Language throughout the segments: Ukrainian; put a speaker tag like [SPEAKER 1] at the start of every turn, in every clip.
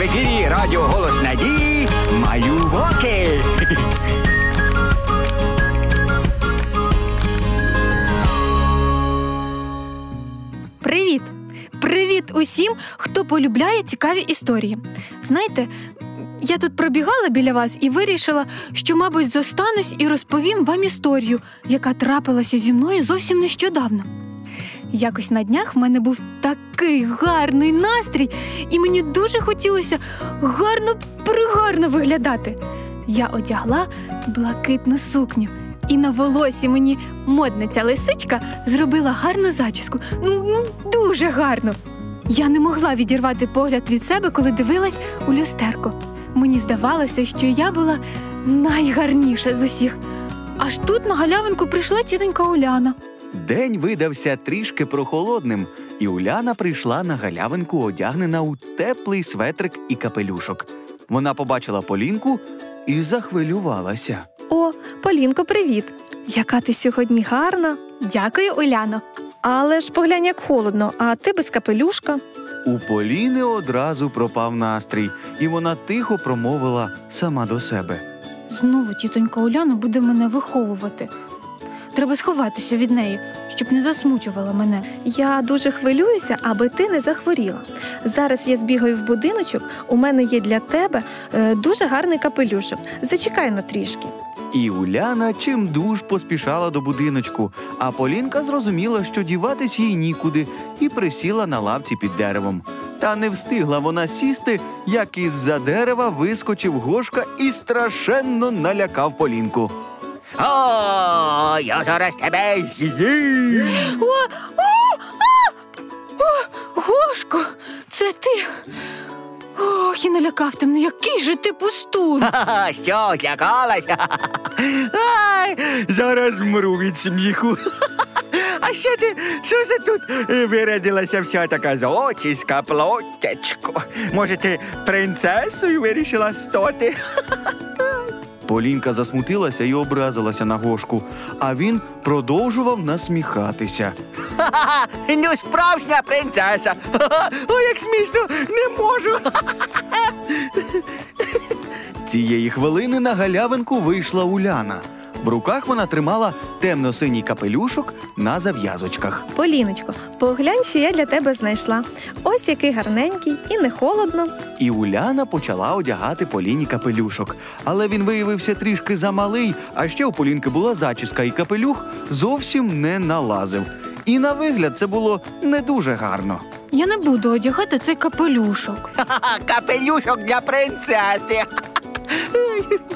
[SPEAKER 1] в ефірі Радіо Голос Надії Малюваки.
[SPEAKER 2] Привіт! Привіт усім, хто полюбляє цікаві історії. Знаєте, я тут пробігала біля вас і вирішила, що, мабуть, зостанусь і розповім вам історію, яка трапилася зі мною зовсім нещодавно. Якось на днях в мене був такий гарний настрій, і мені дуже хотілося гарно пригарно виглядати. Я одягла блакитну сукню, і на волосі мені модниця лисичка зробила гарну зачіску. Ну, ну дуже гарно. Я не могла відірвати погляд від себе, коли дивилась у люстерко. Мені здавалося, що я була найгарніша з усіх. Аж тут на галявинку прийшла тітонька Уляна.
[SPEAKER 3] День видався трішки прохолодним, і Уляна прийшла на галявинку, одягнена у теплий светрик і капелюшок. Вона побачила Полінку і захвилювалася.
[SPEAKER 4] О, Полінко, привіт! Яка ти сьогодні гарна.
[SPEAKER 2] Дякую, Уляно.
[SPEAKER 4] Але ж поглянь, як холодно, а ти без капелюшка.
[SPEAKER 3] У Поліни одразу пропав настрій, і вона тихо промовила сама до себе.
[SPEAKER 2] Знову тітонька Уляна буде мене виховувати. Треба сховатися від неї, щоб не засмучувала мене.
[SPEAKER 4] Я дуже хвилююся, аби ти не захворіла. Зараз я збігаю в будиночок, у мене є для тебе е, дуже гарний капелюшок. Зачекай но трішки.
[SPEAKER 3] І Уляна чимдуж поспішала до будиночку, а Полінка зрозуміла, що діватись їй нікуди, і присіла на лавці під деревом. Та не встигла вона сісти, як із-за дерева вискочив Гошка і страшенно налякав Полінку.
[SPEAKER 1] О, я зараз тебе з'їм.
[SPEAKER 2] О, о, а! о, Гошко, це ти. Ох, і налякав ти мене, який же ти пустун.
[SPEAKER 1] Ха-ха, Що, злякалася? Ай, зараз мру від сміху. А що ти, що ж тут е, вирядилася вся така зочіска, плотячко? Може, ти принцесою вирішила стати?
[SPEAKER 3] Полінка засмутилася і образилася на Гошку, а він продовжував насміхатися.
[SPEAKER 1] Ха-ха, ну справжня принцеса. Ха-ха, Ой, як смішно, не можу.
[SPEAKER 3] Цієї хвилини на галявинку вийшла Уляна. В руках вона тримала темно-синій капелюшок на зав'язочках.
[SPEAKER 4] Поліночко, поглянь, що я для тебе знайшла. Ось який гарненький і не холодно.
[SPEAKER 3] І Уляна почала одягати Поліні капелюшок. Але він виявився трішки замалий, а ще у Полінки була зачіска, і капелюх зовсім не налазив. І на вигляд це було не дуже гарно.
[SPEAKER 2] Я не буду одягати цей капелюшок.
[SPEAKER 1] Ха-ха, Капелюшок для принцеси.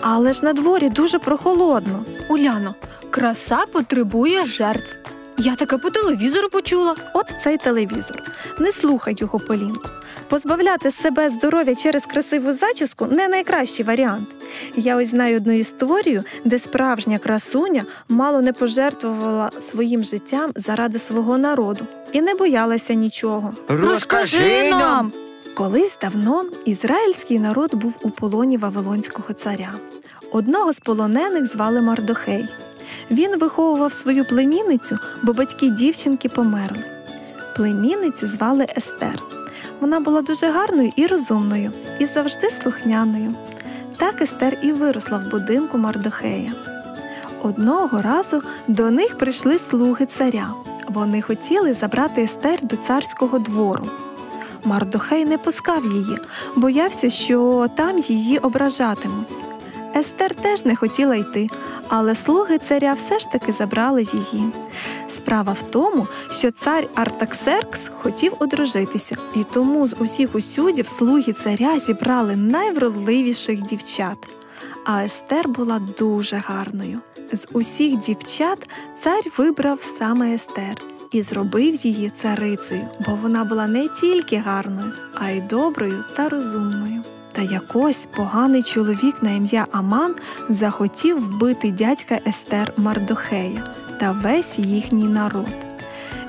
[SPEAKER 4] Але ж на дворі дуже прохолодно.
[SPEAKER 2] Уляно, краса потребує жертв. Я таке по телевізору почула.
[SPEAKER 4] От цей телевізор. Не слухай його, Полінку. Позбавляти себе здоров'я через красиву зачіску не найкращий варіант. Я ось знаю одну історію, де справжня красуня мало не пожертвувала своїм життям заради свого народу і не боялася нічого.
[SPEAKER 2] Розкажи нам.
[SPEAKER 4] Колись давно ізраїльський народ був у полоні Вавилонського царя. Одного з полонених звали Мардохей. Він виховував свою племінницю, бо батьки дівчинки померли. Племінницю звали Естер. Вона була дуже гарною і розумною, і завжди слухняною. Так Естер і виросла в будинку Мардохея. Одного разу до них прийшли слуги царя. Вони хотіли забрати Естер до царського двору. Мардохей не пускав її, боявся, що там її ображатимуть. Естер теж не хотіла йти, але слуги царя все ж таки забрали її. Справа в тому, що цар Артаксеркс хотів одружитися, і тому з усіх усюдів слуги царя зібрали найвродливіших дівчат. А Естер була дуже гарною. З усіх дівчат цар вибрав саме Естер і зробив її царицею, бо вона була не тільки гарною, а й доброю та розумною. Та якось поганий чоловік на ім'я Аман захотів вбити дядька Естер Мардохея та весь їхній народ.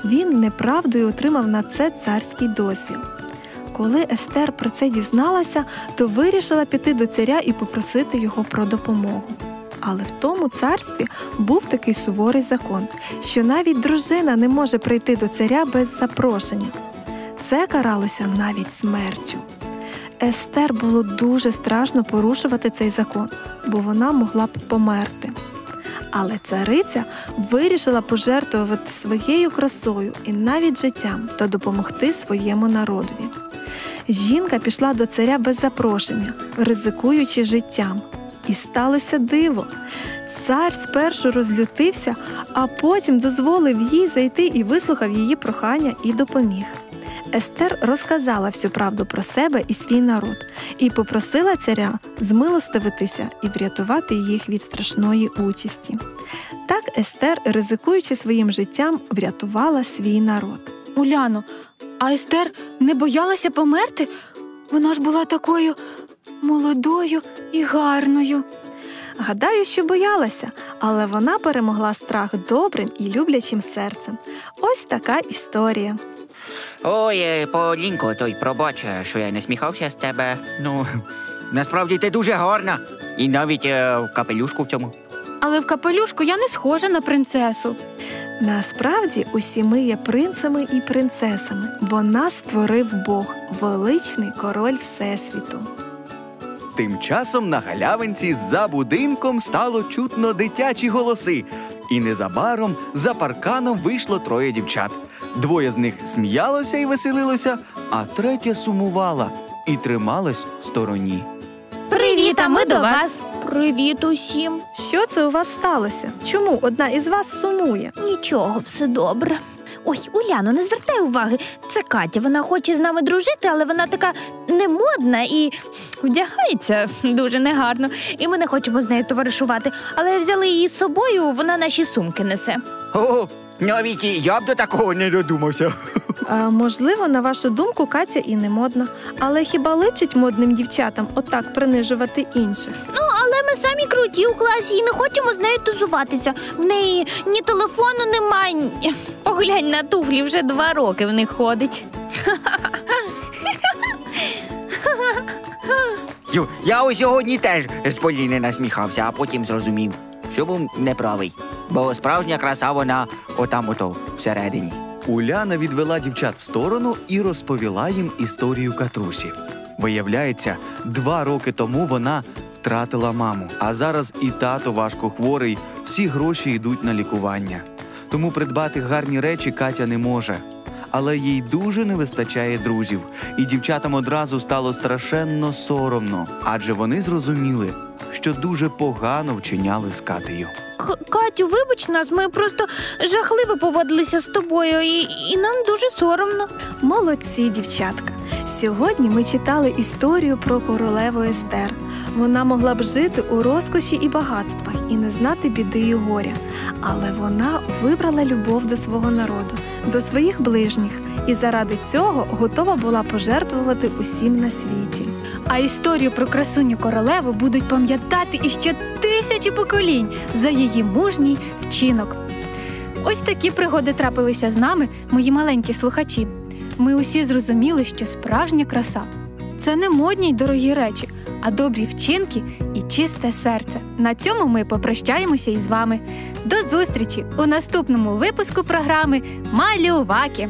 [SPEAKER 4] Він неправдою отримав на це царський дозвіл. Коли Естер про це дізналася, то вирішила піти до царя і попросити його про допомогу. Але в тому царстві був такий суворий закон, що навіть дружина не може прийти до царя без запрошення. Це каралося навіть смертю. Естер було дуже страшно порушувати цей закон, бо вона могла б померти. Але цариця вирішила пожертвувати своєю красою і навіть життям та допомогти своєму народові. Жінка пішла до царя без запрошення, ризикуючи життям. І сталося диво. Цар спершу розлютився, а потім дозволив їй зайти і вислухав її прохання і допоміг. Естер розказала всю правду про себе і свій народ і попросила царя змилостивитися і врятувати їх від страшної участі. Так Естер, ризикуючи своїм життям, врятувала свій народ.
[SPEAKER 2] Уляно, а Естер не боялася померти? Вона ж була такою молодою і гарною.
[SPEAKER 4] Гадаю, що боялася, але вона перемогла страх добрим і люблячим серцем. Ось така історія.
[SPEAKER 1] Ой, е, Полінко, той пробач, що я не сміхався з тебе. Ну, насправді ти дуже гарна. І навіть е, в капелюшку в цьому.
[SPEAKER 2] Але в капелюшку я не схожа на принцесу.
[SPEAKER 4] Насправді усі ми є принцами і принцесами, бо нас створив Бог, величний король Всесвіту.
[SPEAKER 3] Тим часом на галявинці за будинком стало чутно дитячі голоси, і незабаром за парканом вийшло троє дівчат. Двоє з них сміялося і веселилося, а третя сумувала і трималась в стороні.
[SPEAKER 5] Привіт, а ми до вас. Привіт усім.
[SPEAKER 4] Що це у вас сталося? Чому одна із вас сумує?
[SPEAKER 5] Нічого, все добре. Ой, Уляно, не звертай уваги. Це Катя. Вона хоче з нами дружити, але вона така немодна і вдягається дуже негарно. І ми не хочемо з нею товаришувати. Але взяли її з собою, вона наші сумки несе.
[SPEAKER 1] О, навіть і я б до такого не додумався.
[SPEAKER 4] А, можливо, на вашу думку, Катя і не модна. Але хіба личить модним дівчатам отак принижувати інших?
[SPEAKER 5] Ну, ми самі круті у класі і не хочемо з нею тусуватися. В неї ні телефону немає. ні- Поглянь на туфлі, вже два роки в них ходить.
[SPEAKER 1] Ю, Я ось сьогодні теж з Поліни насміхався, а потім зрозумів, що був неправий. Бо справжня краса вона отам ото всередині.
[SPEAKER 3] Уляна відвела дівчат в сторону і розповіла їм історію Катрусі. Виявляється, два роки тому вона втратила маму, а зараз і тато важко хворий, всі гроші йдуть на лікування. Тому придбати гарні речі Катя не може. Але їй дуже не вистачає друзів, і дівчатам одразу стало страшенно соромно, адже вони зрозуміли, що дуже погано вчиняли з Катею.
[SPEAKER 5] Катю, вибач нас, ми просто жахливо поводилися з тобою, і, і нам дуже соромно.
[SPEAKER 4] Молодці, дівчатка! Сьогодні ми читали історію про королеву Естер. Вона могла б жити у розкоші і багатствах і не знати біди і горя. Але вона вибрала любов до свого народу, до своїх ближніх, і заради цього готова була пожертвувати усім на світі.
[SPEAKER 2] А історію про красуню королеву будуть пам'ятати іще тисячі поколінь за її мужній вчинок. Ось такі пригоди трапилися з нами, мої маленькі слухачі. Ми усі зрозуміли, що справжня краса це не модні й дорогі речі, а добрі вчинки і чисте серце. На цьому ми попрощаємося із вами. До зустрічі у наступному випуску програми Малюваки.